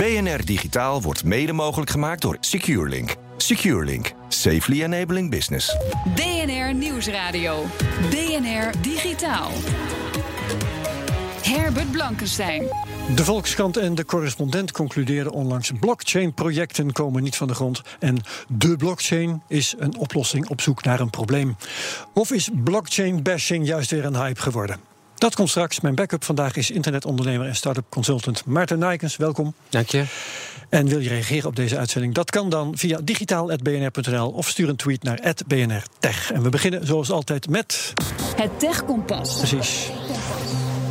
BNR Digitaal wordt mede mogelijk gemaakt door SecureLink. SecureLink. Safely enabling business. BNR Nieuwsradio. BNR Digitaal. Herbert Blankenstein. De Volkskrant en de correspondent concludeerden onlangs: blockchain-projecten komen niet van de grond. En de blockchain is een oplossing op zoek naar een probleem. Of is blockchain-bashing juist weer een hype geworden? Dat komt straks. Mijn backup vandaag is internetondernemer en start-up consultant Maarten Nijkens. Welkom. Dank je. En wil je reageren op deze uitzending? Dat kan dan via digitaal.bnr.nl of stuur een tweet naar @bnrtech. En we beginnen zoals altijd met. Het Tech Kompas. Precies.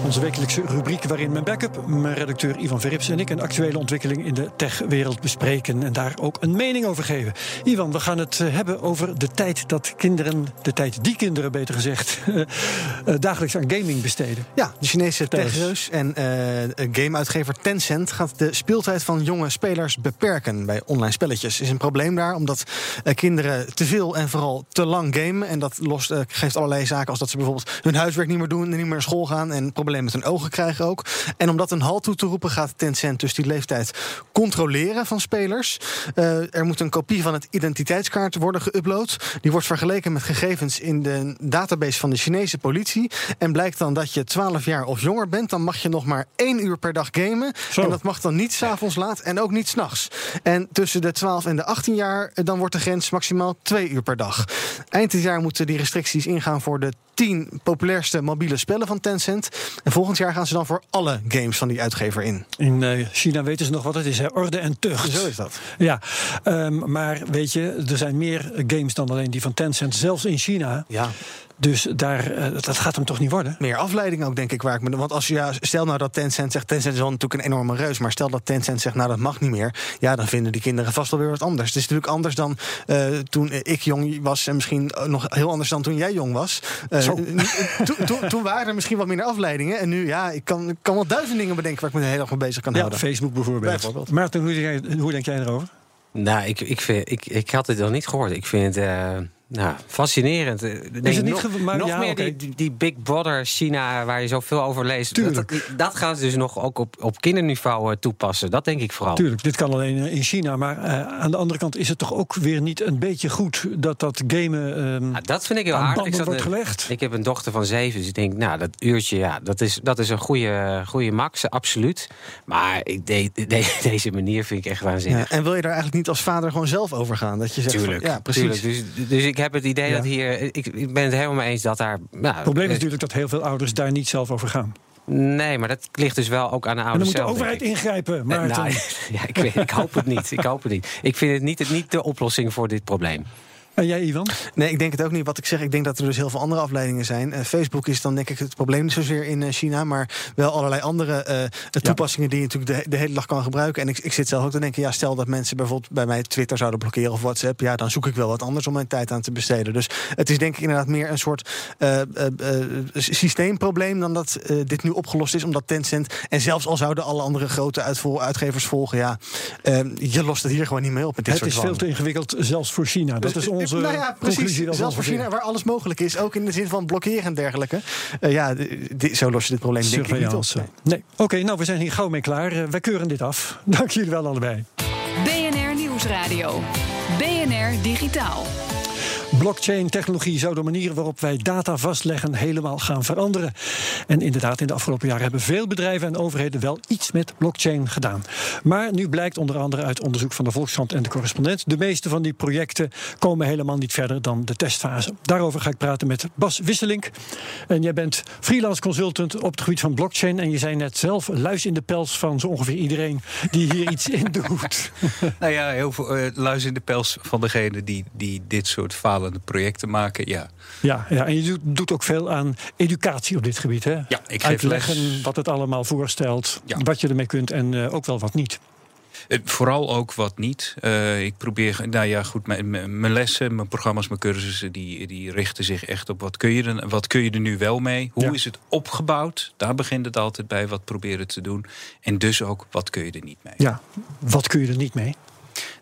Onze wekelijkse rubriek waarin mijn backup, mijn redacteur Ivan Verrips en ik een actuele ontwikkeling in de techwereld bespreken en daar ook een mening over geven. Ivan, we gaan het eh, hebben over de tijd dat kinderen, de tijd die kinderen beter gezegd, eh, dagelijks aan gaming besteden. Ja, de Chinese techreus en uh, gameuitgever Tencent gaat de speeltijd van jonge spelers beperken bij online spelletjes. Is een probleem daar, omdat uh, kinderen te veel en vooral te lang gamen. En dat lost, uh, geeft allerlei zaken als dat ze bijvoorbeeld hun huiswerk niet meer doen en niet meer naar school gaan en problemen met hun ogen krijgen ook. En om dat een halt toe te roepen gaat Tencent dus die leeftijd controleren van spelers. Uh, er moet een kopie van het identiteitskaart worden geüpload. Die wordt vergeleken met gegevens in de database van de Chinese politie. En blijkt dan dat je 12 jaar of jonger bent, dan mag je nog maar één uur per dag gamen. Zo. En dat mag dan niet s'avonds laat en ook niet s'nachts. En tussen de 12 en de 18 jaar, dan wordt de grens maximaal twee uur per dag. Eind dit jaar moeten die restricties ingaan voor de 10 populairste mobiele spellen van Tencent. En volgend jaar gaan ze dan voor alle games van die uitgever in. In uh, China weten ze nog wat het is, hè? orde en tucht. Zo is dat. Ja, um, maar weet je, er zijn meer games dan alleen die van Tencent, zelfs in China. Ja. Dus daar, uh, dat gaat hem toch niet worden? Meer afleiding ook, denk ik. Waar ik me, want als je, ja, stel nou dat Tencent zegt... Tencent is wel natuurlijk een enorme reus... maar stel dat Tencent zegt, nou dat mag niet meer... ja, dan vinden die kinderen vast wel weer wat anders. Het is natuurlijk anders dan uh, toen ik jong was... en misschien nog heel anders dan toen jij jong was. Uh, to, to, toen waren er misschien wat minder afleidingen. En nu, ja, ik kan, ik kan wel duizend dingen bedenken... waar ik me de hele dag mee bezig kan ja, houden. Facebook bijvoorbeeld. bijvoorbeeld. Maarten, hoe, hoe denk jij erover? Nou, ik, ik, vind, ik, ik had het nog niet gehoord. Ik vind het... Uh... Nou, fascinerend. Denk is het niet nog, maar, nog ja, meer okay. die, die Big Brother China, waar je zoveel over leest. Dat, dat gaan ze dus nog ook op, op kinderniveau toepassen. Dat denk ik vooral. Tuurlijk, dit kan alleen in China. Maar uh, aan de andere kant is het toch ook weer niet een beetje goed dat dat gamen. Um, nou, dat vind ik heel aardig. Ik, wordt gelegd. ik heb een dochter van zeven, dus ik denk, nou, dat uurtje, ja, dat is, dat is een goede, goede max, absoluut. Maar ik, de, de, deze manier vind ik echt waanzinnig. Ja, en wil je daar eigenlijk niet als vader gewoon zelf over gaan? Dat je zegt, tuurlijk, van, ja, precies. Tuurlijk. Dus, dus ik heb het idee ja. dat hier. Ik, ik, ben het helemaal mee eens dat daar. Nou, het probleem is natuurlijk dat heel veel ouders daar niet zelf over gaan. Nee, maar dat ligt dus wel ook aan de ouders zelf. En dan moet de overheid ingrijpen. Maar nou, ja, ik, weet, ik hoop het niet. Ik hoop het niet. Ik vind het niet, niet de oplossing voor dit probleem. En jij, Ivan? Nee, ik denk het ook niet. Wat ik zeg, ik denk dat er dus heel veel andere afleidingen zijn. Uh, Facebook is dan denk ik het probleem niet zozeer in uh, China, maar wel allerlei andere uh, toepassingen ja. die je natuurlijk de, de, hele dag kan gebruiken. En ik, ik zit zelf ook te denken, ja, stel dat mensen bijvoorbeeld bij mij Twitter zouden blokkeren of WhatsApp, ja, dan zoek ik wel wat anders om mijn tijd aan te besteden. Dus het is denk ik inderdaad meer een soort systeemprobleem dan dat dit nu opgelost is, omdat Tencent en zelfs al zouden alle andere grote uitgevers volgen, ja, je lost het hier gewoon niet mee op met dit het soort is veel te ingewikkeld, zelfs voor China. Dat is onze nou ja, precies. Zelfs voor China, waar alles mogelijk is, ook in de zin van blokkeren en dergelijke. Uh, ja, zo los je dit probleem denk ik niet op. Nee, nee. oké, okay, nou we zijn hier gauw mee klaar. Uh, wij keuren dit af. Dank jullie wel allebei. BNR Nieuwsradio. BNR Digitaal. Blockchain-technologie zou de manier waarop wij data vastleggen helemaal gaan veranderen. En inderdaad, in de afgelopen jaren hebben veel bedrijven en overheden wel iets met blockchain gedaan. Maar nu blijkt onder andere uit onderzoek van de Volkskrant en de correspondent, de meeste van die projecten komen helemaal niet verder dan de testfase. Daarover ga ik praten met Bas Wisselink. En jij bent freelance consultant op het gebied van blockchain. En je zei net zelf, luis in de pels van zo ongeveer iedereen die hier iets in doet. nou ja, heel veel uh, luis in de pels van degene die, die dit soort falen projecten maken, ja. Ja, ja en je doet, doet ook veel aan educatie op dit gebied, hè? Ja, ik geef Uitleggen les. wat het allemaal voorstelt, Ja. wat je ermee kunt en eh, ook wel wat niet. Eh, Vooral ook wat niet. Eh, ik probeer, nou ja, goed, mijn, mijn mijn lessen, mijn programma's, mijn cursussen, die, die richten zich echt op wat kun je er, wat kun je er nu wel mee? Hoe Ja. is het opgebouwd? Daar begint het altijd bij. Wat proberen te doen? En dus ook, wat kun je er niet mee? Ja, wat kun je er niet mee?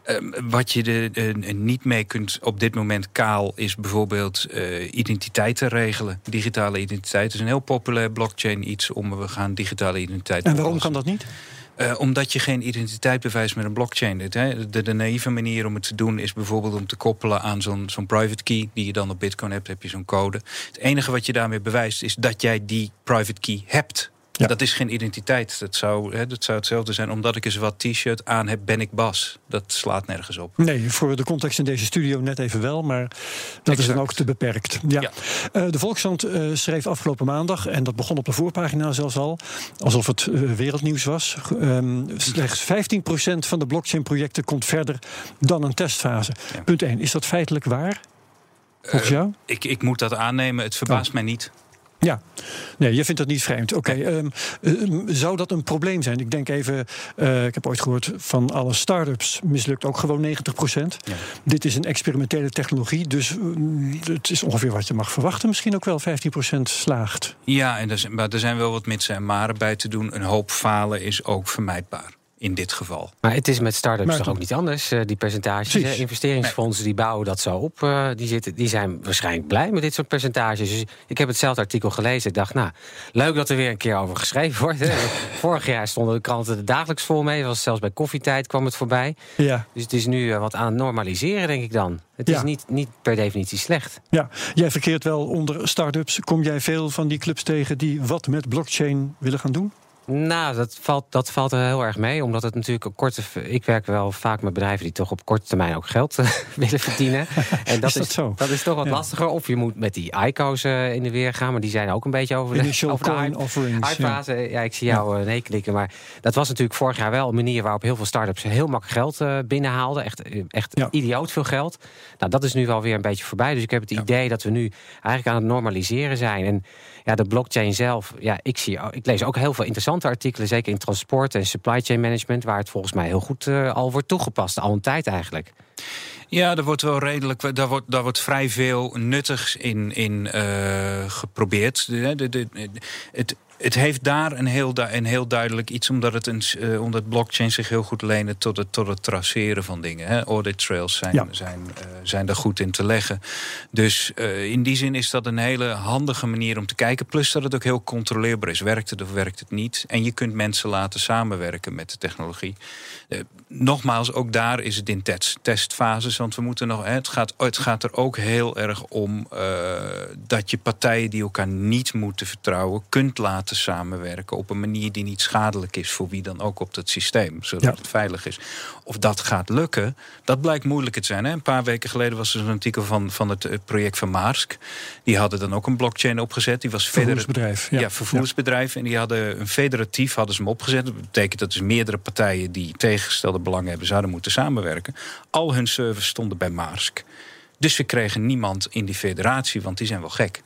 Ehm, wat je er eh, niet mee kunt op dit moment kaal is bijvoorbeeld eh, identiteiten regelen. Digitale identiteit is een heel populair blockchain iets om we gaan digitale identiteit. En waarom kan dat niet? Eh, omdat je geen identiteit bewijst met een blockchain. Dit, hè. De, de naïeve manier om het te doen is bijvoorbeeld om te koppelen aan zo'n zo'n private key die je dan op Bitcoin hebt, heb je zo'n code. Het enige wat je daarmee bewijst is dat jij die private key hebt. Ja. Dat is geen identiteit. Dat zou, hè, dat zou hetzelfde zijn. Omdat ik eens wat t-shirt aan heb, ben ik Bas. Dat slaat nergens op. Nee, voor de context in deze studio net even wel, maar dat is dan ook te beperkt. Ja. Ja. Eh, de Volkskrant eh, schreef afgelopen maandag, en dat begon op de voorpagina zelfs al, alsof het eh, wereldnieuws was. Ehm, slechts 15% van de blockchain-projecten komt verder dan een testfase. Ja. Punt 1. Is dat feitelijk waar? Volgens jou? Ik, ik moet dat aannemen. Het verbaast mij niet. Ja, nee, je vindt dat niet vreemd. Oké, ehm, ehm, zou dat een probleem zijn? Ik denk even, eh, ik heb ooit gehoord van alle start-ups mislukt ook gewoon 90%. Ja. Dit is een experimentele technologie, dus mm, het is ongeveer wat je mag verwachten. Misschien ook wel 15% slaagt. Ja, en er zijn, maar er zijn wel wat mitsen en maren bij te doen. Een hoop falen is ook vermijdbaar. In dit geval. Maar het is met start-ups Maar toch ook niet anders, eh, die percentages. Hè? Investeringsfondsen die bouwen dat zo op. eh, die, zitten, die zijn waarschijnlijk blij met dit soort percentages. Dus ik heb hetzelfde artikel gelezen. Ik dacht, nou, leuk dat er weer een keer over geschreven wordt. Hè. Vorig jaar stonden de kranten er dagelijks vol mee. Was zelfs bij koffietijd kwam het voorbij. Ja, Dus het is nu eh, wat aan het normaliseren, denk ik dan. Het Ja. is niet, niet per definitie slecht. ja, jij verkeert wel onder start-ups. Kom jij veel van die clubs tegen die wat met blockchain willen gaan doen? Nou, dat valt, dat valt er heel erg mee. Omdat het natuurlijk op korte. Ik werk wel vaak met bedrijven die toch op korte termijn ook geld willen verdienen. En Is dat zo? Dat is toch wat Ja. lastiger. Of je moet met die ICO's eh, in de weer gaan. Maar die zijn ook een beetje over de, Initial over de coin hype- offerings. Ja. hypefase. Ja. ik zie jou eh, nee knikken. Maar dat was natuurlijk vorig jaar wel een manier waarop heel veel start-ups heel makkelijk geld eh, binnenhaalden. Echt, echt Ja. idioot veel geld. Nou, dat is nu wel weer een beetje voorbij. Dus ik heb het idee dat we nu eigenlijk aan het normaliseren zijn. En ja, de blockchain zelf, ja, ik, zie, ik lees ook heel veel interessante artikelen, zeker in transport en supply chain management, waar het volgens mij heel goed eh, al wordt toegepast, al een tijd eigenlijk. Ja, daar wordt wel redelijk. Daar wordt, daar wordt vrij veel nuttigs in, in eh, geprobeerd. De, de- het, het heeft daar een heel, een heel duidelijk iets, omdat, het een, omdat blockchain zich heel goed lenen tot het, tot het traceren van dingen. Hè. Audit trails zijn, Ja. zijn, eh, zijn daar goed in te leggen. Dus eh, in die zin is dat een hele handige manier om te kijken. Plus dat het ook heel controleerbaar is. Werkt het of werkt het niet? En je kunt mensen laten samenwerken met de technologie. Nogmaals, ook daar is het in test, testfases. Want we moeten nog. hè, Het gaat, het gaat er ook heel erg om dat je partijen die elkaar niet moeten vertrouwen, kunt laten samenwerken op een manier die niet schadelijk is voor wie dan ook op dat systeem, zodat Ja. het veilig is. Of dat gaat lukken, dat blijkt moeilijk te zijn. Hè? Een paar weken geleden was er een artikel van, van het project van Maersk. Die hadden dan ook een blockchain opgezet. Die was Vervoersbedrijf. ja, vervoersbedrijf. En die hadden een federatief hadden ze hem opgezet. Dat betekent dat dus meerdere partijen die tegengestelde belangen hebben, zouden moeten samenwerken. Al hun servers stonden bij Maersk. Dus we kregen niemand in die federatie, want die zijn wel gek.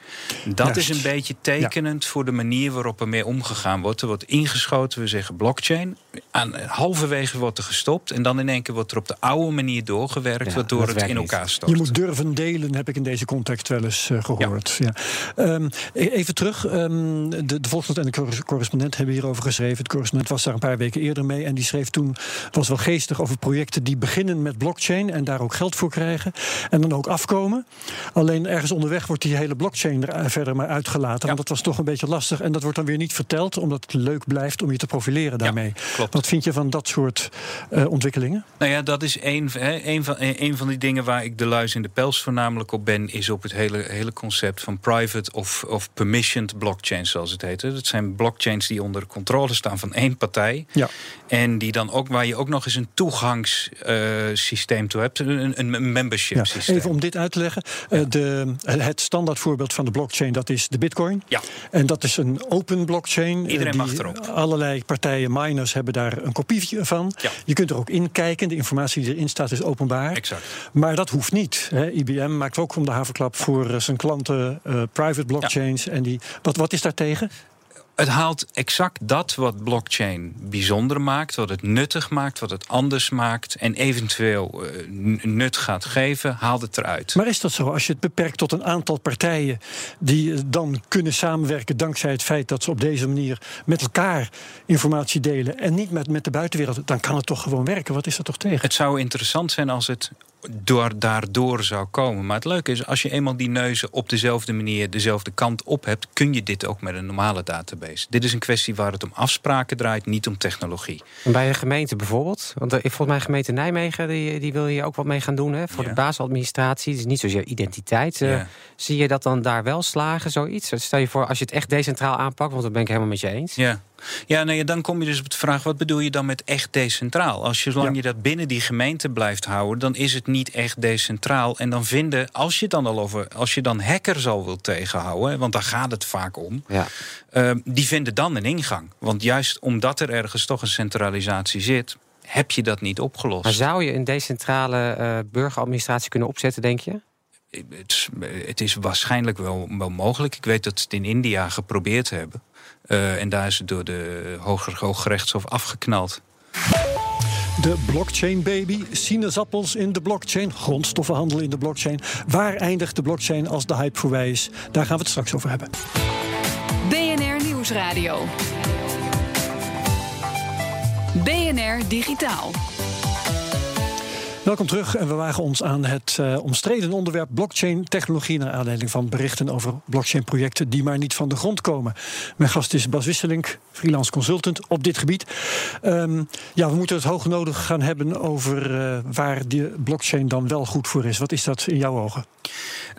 Dat Juist. is een beetje tekenend voor de manier waarop er mee omgegaan wordt. Er wordt ingeschoten, we zeggen blockchain. Aan, halverwege wordt er gestopt. En dan in één keer wordt er op de oude manier doorgewerkt, Ja, waardoor het in elkaar stort. Je moet durven delen, heb ik in deze context wel eens eh, gehoord. Ja. Ehm, e- even terug. ehm, de, de Volkskrant en de cor- correspondent hebben hierover geschreven. De correspondent was daar een paar weken eerder mee. En die schreef toen, was wel geestig over projecten die beginnen met blockchain. En daar ook geld voor krijgen. En dan ook afkomen. Alleen ergens onderweg wordt die hele blockchain er eh, verder maar uitgelaten. Want dat was toch een beetje lastig. En dat wordt dan weer niet verteld, omdat het leuk blijft om je te profileren daarmee. Klopt. Wat vind je van dat soort eh, ontwikkelingen? Nou ja, dat is een, van, een van die dingen waar ik de luis in de pels voornamelijk op ben, is op het hele, hele concept van private of, of permissioned blockchains, zoals het heet. Dat zijn blockchains die onder controle staan van één partij. Ja. En die dan ook, waar je ook nog eens een toegangssysteem toe hebt, een, een membership Ja, systeem. even om dit uit te leggen. Eh, de, het standaardvoorbeeld van de blockchain dat is de bitcoin. Ja. En dat is een open blockchain. eh, Iedereen die mag erop. Allerlei partijen, miners, hebben hebben daar een kopie van. Je kunt er ook in kijken. De informatie die erin staat is openbaar. Exact. Maar dat hoeft niet. Hè. IBM maakt ook om de haverklap voor zijn klanten private blockchains. En die, wat, wat is daar tegen? Het haalt exact dat wat blockchain bijzonder maakt, wat het nuttig maakt, wat het anders maakt en eventueel uh, nut gaat geven, haalt het eruit. Maar is dat zo? Als je het beperkt tot een aantal partijen die eh, dan kunnen samenwerken dankzij het feit dat ze op deze manier met elkaar informatie delen en niet met, met de buitenwereld, dan kan het toch gewoon werken? Wat is er toch tegen? Het zou interessant zijn als het door, daardoor zou komen. Maar het leuke is, als je eenmaal die neuzen op dezelfde manier, dezelfde kant op hebt, kun je dit ook met een normale database. Dit is een kwestie waar het om afspraken draait, niet om technologie. En bij een gemeente bijvoorbeeld? Want eh, volgens mij gemeente Nijmegen, die, die wil je ook wat mee gaan doen hè? voor de basisadministratie. Dus niet zozeer identiteit. Eh, zie je dat dan daar wel slagen, zoiets? Stel je voor, als je het echt decentraal aanpakt, want dat ben ik helemaal met je eens. Ja. Ja, nee, dan kom je dus op de vraag: wat bedoel je dan met echt decentraal? Als je, zolang je dat binnen die gemeente blijft houden, dan is het niet echt decentraal. En dan vinden, als je dan al over, als je dan hackers al wilt tegenhouden, want daar gaat het vaak om, ja. uh, die vinden dan een ingang. Want juist omdat er ergens toch een centralisatie zit, heb je dat niet opgelost. Maar zou je een decentrale uh, burgeradministratie kunnen opzetten, denk je? Het, het is waarschijnlijk wel, wel mogelijk. Ik weet dat ze het in India geprobeerd hebben. Uh, en daar is het door de Hoger Hooggerechtshof afgeknald. De blockchain baby, sinaasappels in de blockchain, grondstoffenhandel in de blockchain. Waar eindigt de blockchain als de hype voorbij is? Daar gaan we het straks over hebben. BNR Nieuwsradio. BNR Digitaal. Welkom terug en we wagen ons aan het uh, omstreden onderwerp blockchain-technologie. Naar aanleiding van berichten over blockchain-projecten die maar niet van de grond komen. Mijn gast is Bas Wisselink, freelance consultant op dit gebied. Um, ja, we moeten het hoog nodig gaan hebben over uh, waar die blockchain dan wel goed voor is. Wat is dat in jouw ogen?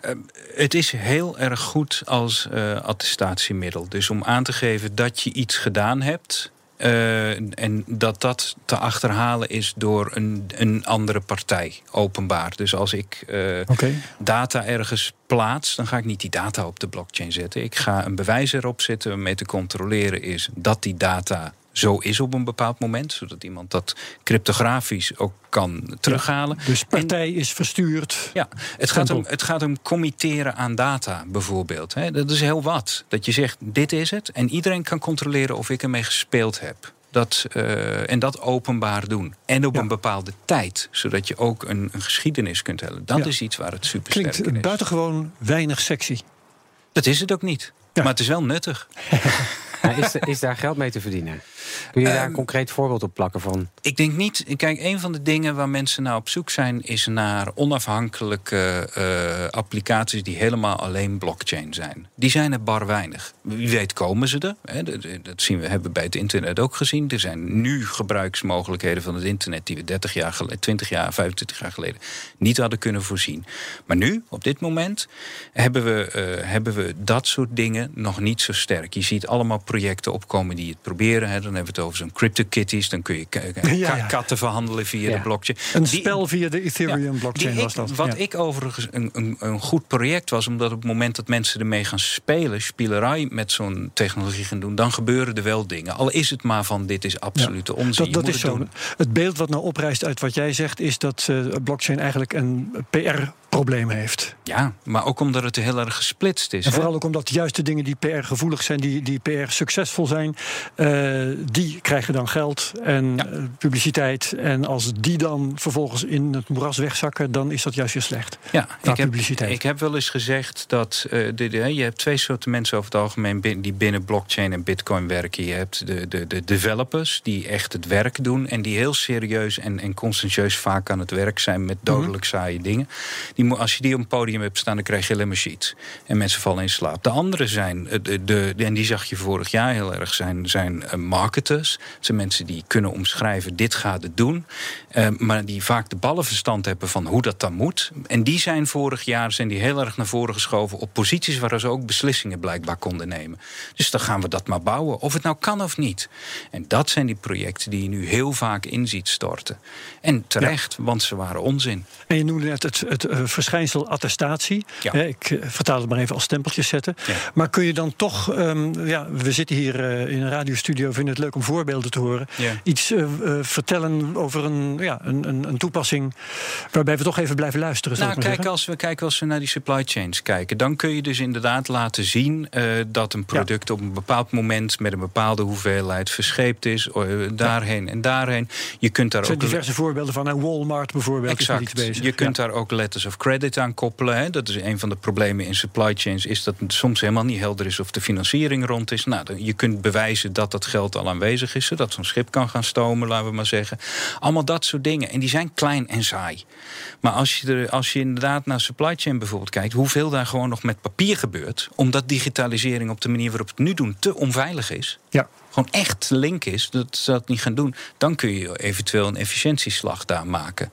Uh, het is heel erg goed als attestatiemiddel. Dus om aan te geven dat je iets gedaan hebt. Uh, en dat dat te achterhalen is door een, een andere partij, openbaar. Dus als ik uh, okay. data ergens plaats, dan ga ik niet die data op de blockchain zetten. Ik ga een bewijs erop zetten waarmee te controleren is dat die data zo is op een bepaald moment, zodat iemand dat cryptografisch ook kan terughalen. Ja, dus partij is verstuurd. Ja, het gaat, om, het gaat om committeren aan data bijvoorbeeld. Dat is heel wat. Dat je zegt, dit is het. En iedereen kan controleren of ik ermee gespeeld heb. Dat, uh, en dat openbaar doen. En op ja. een bepaalde tijd. Zodat je ook een, een geschiedenis kunt hebben. Dat ja. is iets waar het super Klinkt sterk in is. buitengewoon weinig sexy. Dat is het ook niet. Maar het is wel nuttig. is, is, daar geld mee te verdienen? Kun je daar een Um, concreet voorbeeld op plakken van? Ik denk niet. Kijk, een van de dingen waar mensen nou op zoek zijn, is naar onafhankelijke uh, applicaties die helemaal alleen blockchain zijn. Die zijn er bar weinig. Wie weet komen ze er. Hè? Dat, dat zien we, hebben we bij het internet ook gezien. Er zijn nu gebruiksmogelijkheden van het internet die we 30 jaar geleden, 20 jaar, 25 jaar geleden niet hadden kunnen voorzien. Maar nu, op dit moment, hebben we, uh, hebben we dat soort dingen nog niet zo sterk. Je ziet allemaal projecten opkomen die het proberen. Hè? Dan hebben we het over zo'n CryptoKitties. Dan kun je ja, ja. katten verhandelen via ja. de blockchain. Een die, spel via de Ethereum blockchain was dat. Wat ik overigens een, een, een, goed project was, omdat op het moment dat mensen ermee gaan spelen, spielerij met zo'n technologie gaan doen, dan gebeuren er wel dingen. Al is het maar van dit is absolute onzin. Dat, dat is zo. Het beeld wat nou oprijst uit wat jij zegt, is dat uh, blockchain eigenlijk een PR probleem heeft. Ja, maar ook omdat het heel erg gesplitst is. En vooral ook omdat juist de dingen die PR gevoelig zijn, die, die PR succesvol zijn, uh, die krijgen dan geld en ja. uh, publiciteit. En als die dan vervolgens in het moeras wegzakken, dan is dat juist weer slecht. Ja, ik heb, ik heb wel eens gezegd dat uh, de, de, je hebt twee soorten mensen over het algemeen die binnen blockchain en bitcoin werken. Je hebt de, de, de developers die echt het werk doen en die heel serieus en, en conscientieus vaak aan het werk zijn met dodelijk saaie dingen. Die als je die op een podium hebt staan, dan krijg je alleen maar sheets. En mensen vallen in slaap. De andere zijn, de, de, en die zag je vorig jaar heel erg, zijn, zijn marketers. Het zijn mensen die kunnen omschrijven, dit gaat het doen. Uh, maar die vaak de ballenverstand hebben van hoe dat dan moet. En die zijn vorig jaar zijn die heel erg naar voren geschoven op posities waar ze ook beslissingen blijkbaar konden nemen. Dus dan gaan we dat maar bouwen. Of het nou kan of niet. En dat zijn die projecten die je nu heel vaak in ziet storten. En terecht, ja. want ze waren onzin. En je noemde net het, het verschijnsel attestatie. ik uh, vertaal het maar even als stempeltjes zetten. Maar kun je dan toch, um, ja, we zitten hier uh, in een radiostudio, vinden het leuk om voorbeelden te horen. Iets uh, vertellen over een, ja, een, een, een, toepassing waarbij we toch even blijven luisteren. Nou, kijk, als we kijken als we naar die supply chains kijken, dan kun je dus inderdaad laten zien dat een product op een bepaald moment met een bepaalde hoeveelheid verscheept is, daarheen en daarheen. Je kunt daar er zijn ook diverse voorbeelden van. Walmart bijvoorbeeld exact. is bezig. Je kunt daar ook letters of credit aan koppelen. Dat is een van de problemen in supply chains. Is dat het soms helemaal niet helder is of de financiering rond is. Nou, je kunt bewijzen dat dat geld al aanwezig is. Zodat zo'n schip kan gaan stomen, laten we maar zeggen. Allemaal dat soort dingen. En die zijn klein en saai. Maar als je, er, als je inderdaad naar supply chain bijvoorbeeld kijkt... hoeveel daar gewoon nog met papier gebeurt... omdat digitalisering op de manier waarop we het nu doen te onveilig is... Ja gewoon echt link is, dat ze dat niet gaan doen, dan kun je eventueel een efficiëntieslag daar maken.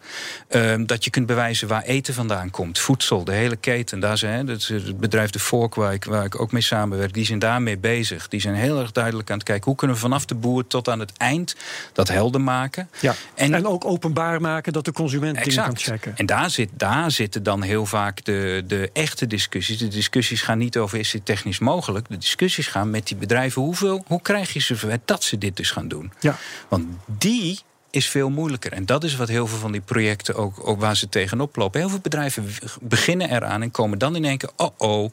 Ehm, dat je kunt bewijzen waar eten vandaan komt, voedsel, de hele keten. Daar zijn, dat is het bedrijf De Fork, waar ik, waar ik ook mee samenwerk, die zijn daarmee bezig. Die zijn heel erg duidelijk aan het kijken hoe kunnen we vanaf de boer tot aan het eind dat helder maken. Ja. En, en ook openbaar maken dat de consument exact. kan checken. En daar, zit, daar zitten dan heel vaak de, de echte discussies. De discussies gaan niet over is dit technisch mogelijk. De discussies gaan met die bedrijven. Hoeveel, hoe krijg je ze dat ze dit dus gaan doen. Ja. Want die is veel moeilijker. En dat is wat heel veel van die projecten ook, ook waar ze tegenop lopen. Heel veel bedrijven beginnen eraan en komen dan in één keer... oh oh,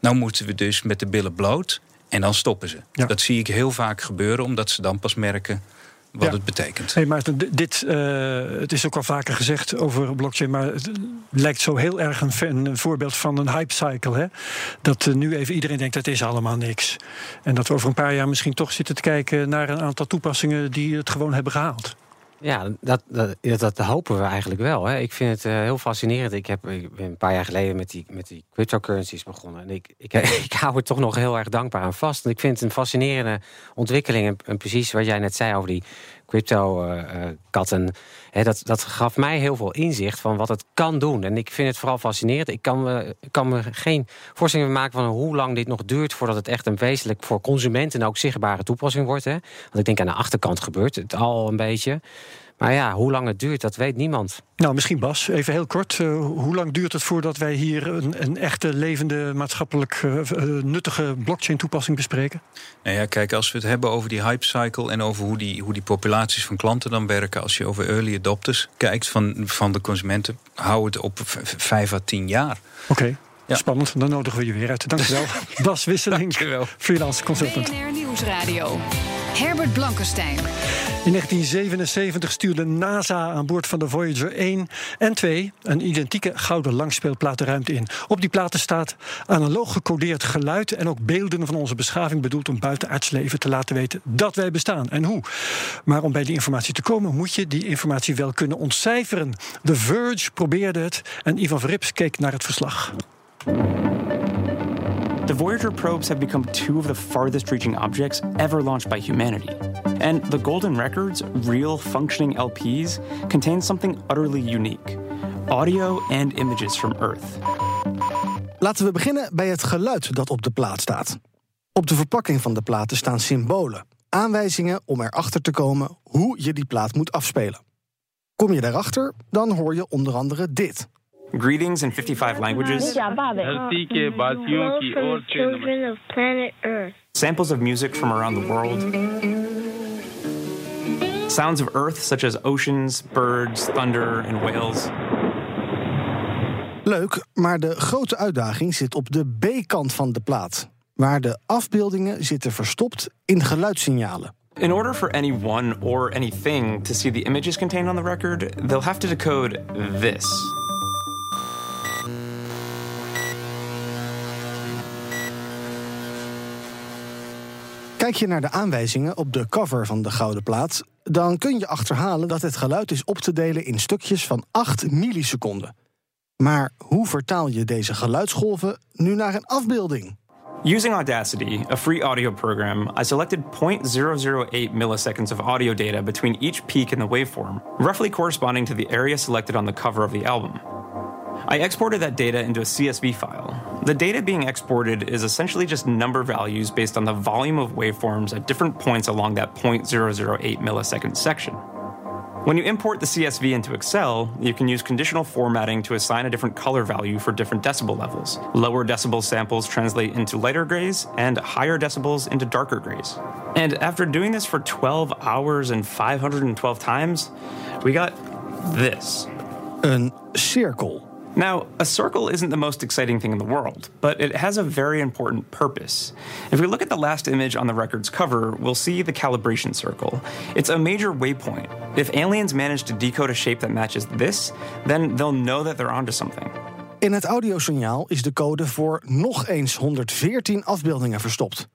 nou moeten we dus met de billen bloot... en dan stoppen ze. Ja. Dat zie ik heel vaak gebeuren, omdat ze dan pas merken wat het betekent. Hey Maarten, dit, uh, het is ook al vaker gezegd over blockchain, maar het lijkt zo heel erg een, een voorbeeld van een hype cycle. Hè? Dat uh, nu even iedereen denkt dat is allemaal niks. En dat we over een paar jaar misschien toch zitten te kijken naar een aantal toepassingen die het gewoon hebben gehaald. Ja, dat, dat, dat, hopen we eigenlijk wel. Hè. Ik vind het uh, heel fascinerend. Ik, heb, ik ben een paar jaar geleden met die, met die cryptocurrencies begonnen. En ik, ik, ik hou er toch nog heel erg dankbaar aan vast. En ik vind het een fascinerende ontwikkeling. En precies wat jij net zei over die crypto-katten. dat, dat gaf mij heel veel inzicht van wat het kan doen. En ik vind het vooral fascinerend. Ik kan me, kan me geen voorstelling maken van hoe lang dit nog duurt voordat het echt een wezenlijk voor consumenten ook zichtbare toepassing wordt. Hè. Want ik denk aan de achterkant gebeurt het al een beetje. Maar ja, hoe lang het duurt, dat weet niemand. Nou, misschien Bas, even heel kort. Uh, hoe lang duurt het voordat wij hier een, een echte, levende, maatschappelijk uh, nuttige blockchain-toepassing bespreken? Nou ja, kijk, als we het hebben over die hype cycle en over hoe die, hoe die populaties van klanten dan werken. Als je over early adopters kijkt van, van de consumenten, hou het op vijf à tien jaar. Oké. Ja. Spannend, dan nodigen we je weer uit. Dankjewel. Bas Wisseling, freelance consultant. BNR Nieuwsradio. Herbert Blankenstein. In 1977 stuurde NASA aan boord van de Voyager 1 en 2 een identieke gouden langspeelplaat de ruimte in. Op die platen staat analoog gecodeerd geluid en ook beelden van onze beschaving bedoeld om buitenaards leven te laten weten dat wij bestaan en hoe. Maar om bij die informatie te komen moet je die informatie wel kunnen ontcijferen. The Verge probeerde het en Ivan Verrips keek naar het verslag. Voyager probes have become two of the farthest reaching objects ever launched by humanity. And the Golden Records, real functioning LPs, contain something utterly unique audio and images from Earth. Laten we beginnen bij het geluid dat op de plaat staat. Op de verpakking van de platen staan symbolen, aanwijzingen om erachter te komen hoe je die plaat moet afspelen. Kom je daarachter, dan hoor je onder andere dit. Greetings in 55 languages. Samples of music from around the world. Sounds of Earth, such as oceans, birds, thunder and whales. Leuk, maar de grote uitdaging zit op de B-kant van de plaat, waar de afbeeldingen zitten verstopt in geluidssignalen. In order for anyone or anything to see the images contained on the record, they'll have to decode this. Kijk je naar de aanwijzingen op de cover van de gouden plaat, dan kun je achterhalen dat het geluid is op te delen in stukjes van 8 milliseconden. Maar hoe vertaal je deze geluidsgolven nu naar een afbeelding? Using Audacity, a free audio program, I selected 0.008 milliseconds of audio data between each peak in the waveform, roughly corresponding to the area selected on the cover of the album. I exported that data into a CSV file. The data being exported is essentially just number values based on the volume of waveforms at different points along that 0.008 millisecond section. When you import the CSV into Excel, you can use conditional formatting to assign a different color value for different decibel levels. Lower decibel samples translate into lighter grays, and higher decibels into darker grays. And after doing this for 12 hours and 512 times, we got this. Een cirkel. Now, a circle isn't the most exciting thing in the world, but it has a very important purpose. If we look at the last image on the record's cover, we'll see the calibration circle. It's a major waypoint. If aliens manage to decode a shape that matches this, then they'll know that they're onto something. In het audiosignaal is de code voor nog eens 114 afbeeldingen verstopt.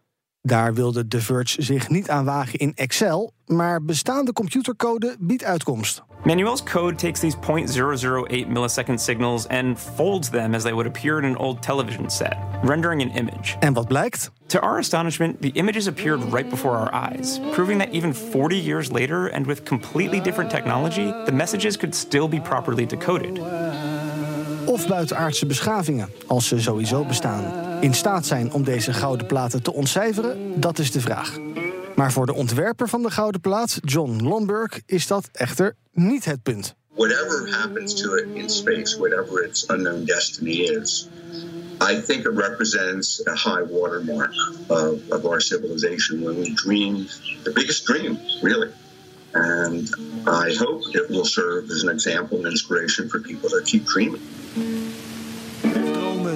Daar wilde The Verge zich niet aan wagen in Excel, maar bestaande computercode biedt uitkomst. Manuel's code takes these 0.008 millisecond signals and folds them as they would appear in an old television set, rendering an image. En wat blijkt? To our astonishment, the images appeared right before our eyes, proving that even 40 years later and with completely different technology, the messages could still be properly decoded. Of buitenaardse beschavingen, als ze sowieso bestaan, in staat zijn om deze gouden platen te ontcijferen, dat is de vraag. Maar voor de ontwerper van de gouden plaat, John Lomberg, is dat echter niet het punt. Whatever happens to it in space, whatever its unknown destiny is, I think it represents a high watermark of, of our civilization when we dream the biggest dream, really. And I hope it will serve as an example and inspiration for people to keep dreaming.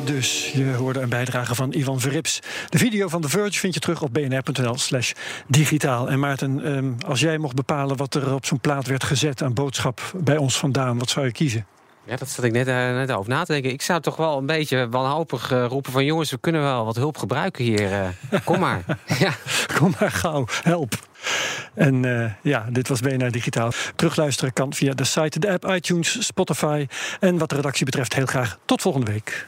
Dus. Je hoorde een bijdrage van Ivan Verrips. De video van The Verge vind je terug op bnr.nl slash digitaal. En Maarten, ehm, als jij mocht bepalen wat er op zo'n plaat werd gezet aan boodschap bij ons vandaan, wat zou je kiezen? Ja, dat zat ik net, uh, net over na te denken. Ik zou toch wel een beetje wanhopig uh, roepen van... jongens, we kunnen wel wat hulp gebruiken hier. Uh, kom maar. ja. Kom maar gauw, help. En ja, dit was BNR Digitaal. Terugluisteren kan via de site, de app, iTunes, Spotify. En wat de redactie betreft heel graag tot volgende week.